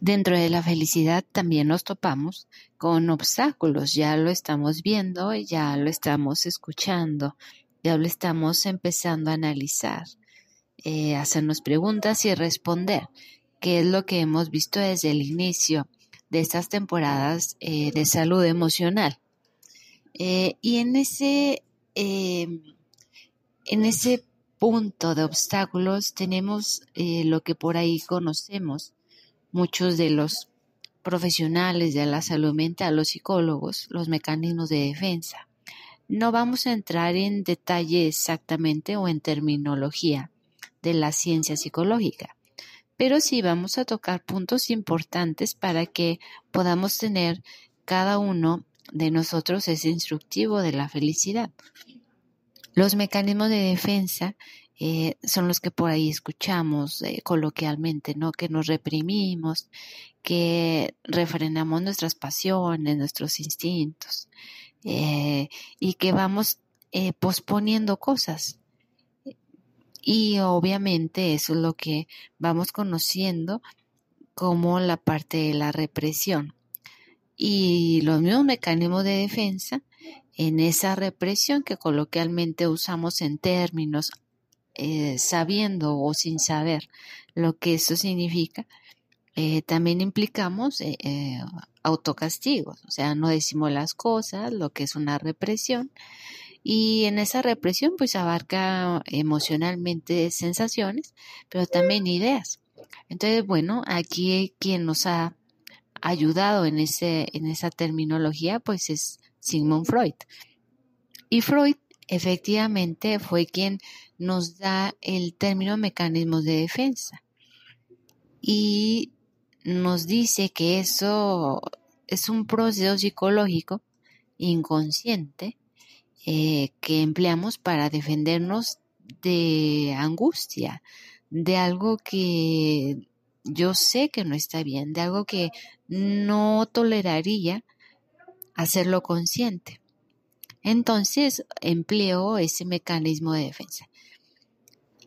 Dentro de la felicidad también nos topamos con obstáculos, ya lo estamos viendo, ya lo estamos escuchando, ya lo estamos empezando a analizar, eh, hacernos preguntas y responder, que es lo que hemos visto desde el inicio de estas temporadas eh, de salud emocional. Eh, y en ese, em, en ese punto de obstáculos tenemos lo que por ahí conocemos muchos de los profesionales de la salud mental, los psicólogos, los mecanismos de defensa. No vamos a entrar en detalle exactamente o en terminología de la ciencia psicológica, pero sí vamos a tocar puntos importantes para que podamos tener cada uno de nosotros ese instructivo de la felicidad. Los mecanismos de defensa eh, son los que por ahí escuchamos eh, coloquialmente, ¿no? Que nos reprimimos, que refrenamos nuestras pasiones, nuestros instintos, eh, y que vamos posponiendo cosas. Y obviamente eso es lo que vamos conociendo como la parte de la represión. Y los mismos mecanismos de defensa en esa represión que coloquialmente usamos en términos eh, sabiendo o sin saber lo que eso significa, eh, también implicamos eh, autocastigos, o sea, no decimos las cosas, lo que es una represión, y en esa represión pues abarca emocionalmente sensaciones, pero también ideas. Entonces, bueno, aquí quien nos ha ayudado en, ese, en esa terminología pues es Sigmund Freud. Y Freud efectivamente fue quien nos da el término mecanismos de defensa. Y nos dice que eso es un proceso psicológico inconsciente eh, que empleamos para defendernos de angustia, de algo que yo sé que no está bien, de algo que no toleraría hacerlo consciente. Entonces empleo ese mecanismo de defensa.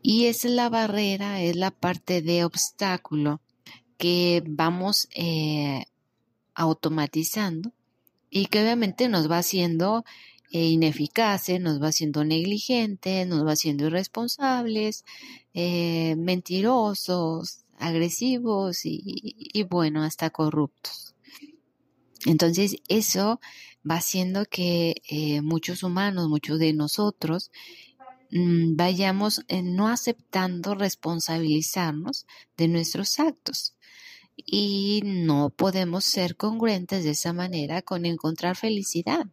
Y es la barrera, es la parte de obstáculo que vamos eh, automatizando y que obviamente nos va haciendo eh, ineficaces, nos va haciendo negligentes, nos va haciendo irresponsables, eh, mentirosos, agresivos y, bueno, hasta corruptos. Entonces eso va haciendo que muchos humanos, muchos de nosotros, Mm, vayamos eh, no aceptando responsabilizarnos de nuestros actos. Y no podemos ser congruentes de esa manera con encontrar felicidad,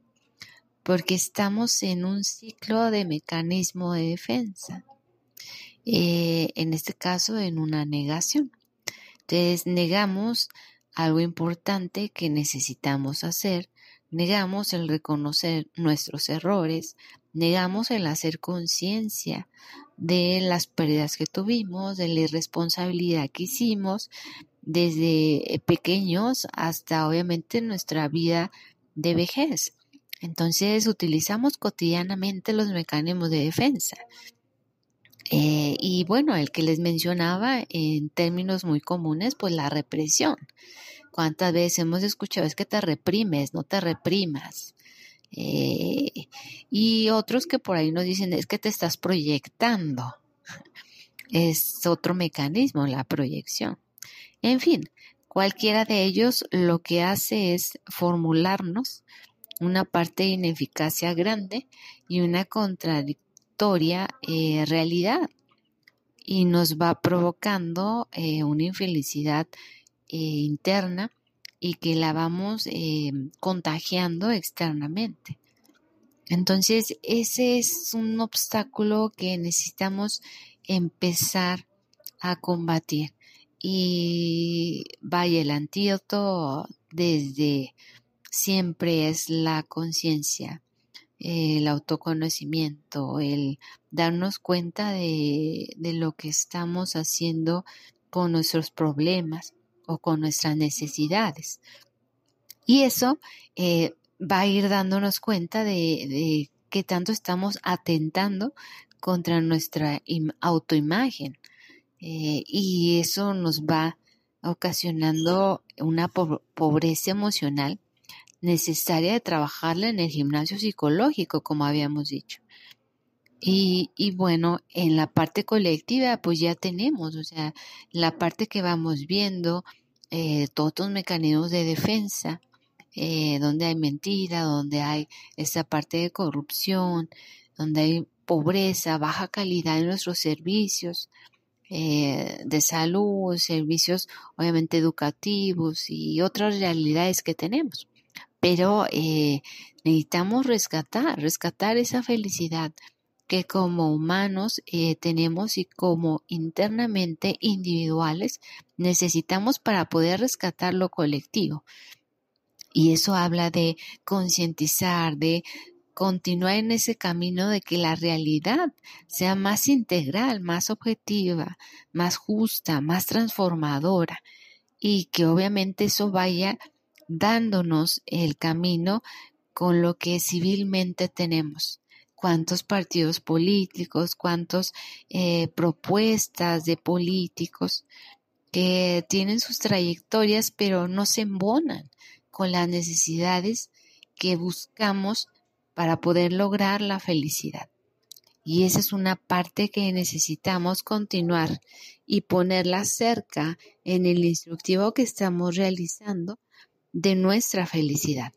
porque estamos en un ciclo de mecanismo de defensa. Eh, en este caso, en una negación. Entonces, negamos algo importante que necesitamos hacer, negamos el reconocer nuestros errores, negamos el hacer conciencia de las pérdidas que tuvimos, de la irresponsabilidad que hicimos desde eh, pequeños hasta obviamente nuestra vida de vejez. Entonces utilizamos cotidianamente los mecanismos de defensa. Eh, y bueno, el que les mencionaba en términos muy comunes, pues la represión. ¿Cuántas veces hemos escuchado es que te reprimes, no te reprimas? Eh, y otros que por ahí nos dicen es que te estás proyectando. Es otro mecanismo, la proyección. En fin, cualquiera de ellos lo que hace es formularnos una parte de ineficacia grande y una contradictoria eh, realidad y nos va provocando eh, una infelicidad interna y que la vamos eh, contagiando externamente. Entonces, ese es un obstáculo que necesitamos empezar a combatir. Y vaya, el antídoto desde siempre es la conciencia, el autoconocimiento, el darnos cuenta de, de lo que estamos haciendo con nuestros problemas, o con nuestras necesidades. Y eso eh, va a ir dándonos cuenta de, qué tanto estamos atentando contra nuestra autoimagen. Eh, y eso nos va ocasionando una pobreza emocional necesaria de trabajarla en el gimnasio psicológico, como habíamos dicho. Y, y, bueno, en la parte colectiva, pues ya tenemos, o sea, la parte que vamos viendo, eh, todos los mecanismos de defensa, eh, donde hay mentira, donde hay esa parte de corrupción, donde hay pobreza, baja calidad en nuestros servicios eh, de salud, servicios obviamente educativos y otras realidades que tenemos. Pero eh, necesitamos rescatar, rescatar esa felicidad que como humanos eh, tenemos y como internamente individuales necesitamos para poder rescatar lo colectivo. Y eso habla de concientizar, de continuar en ese camino de que la realidad sea más integral, más objetiva, más justa, más transformadora y que obviamente eso vaya dándonos el camino con lo que civilmente tenemos cuántos partidos políticos, cuántas eh, propuestas de políticos que tienen sus trayectorias pero no se embonan con las necesidades que buscamos para poder lograr la felicidad. Y esa es una parte que necesitamos continuar y ponerla cerca en el instructivo que estamos realizando de nuestra felicidad.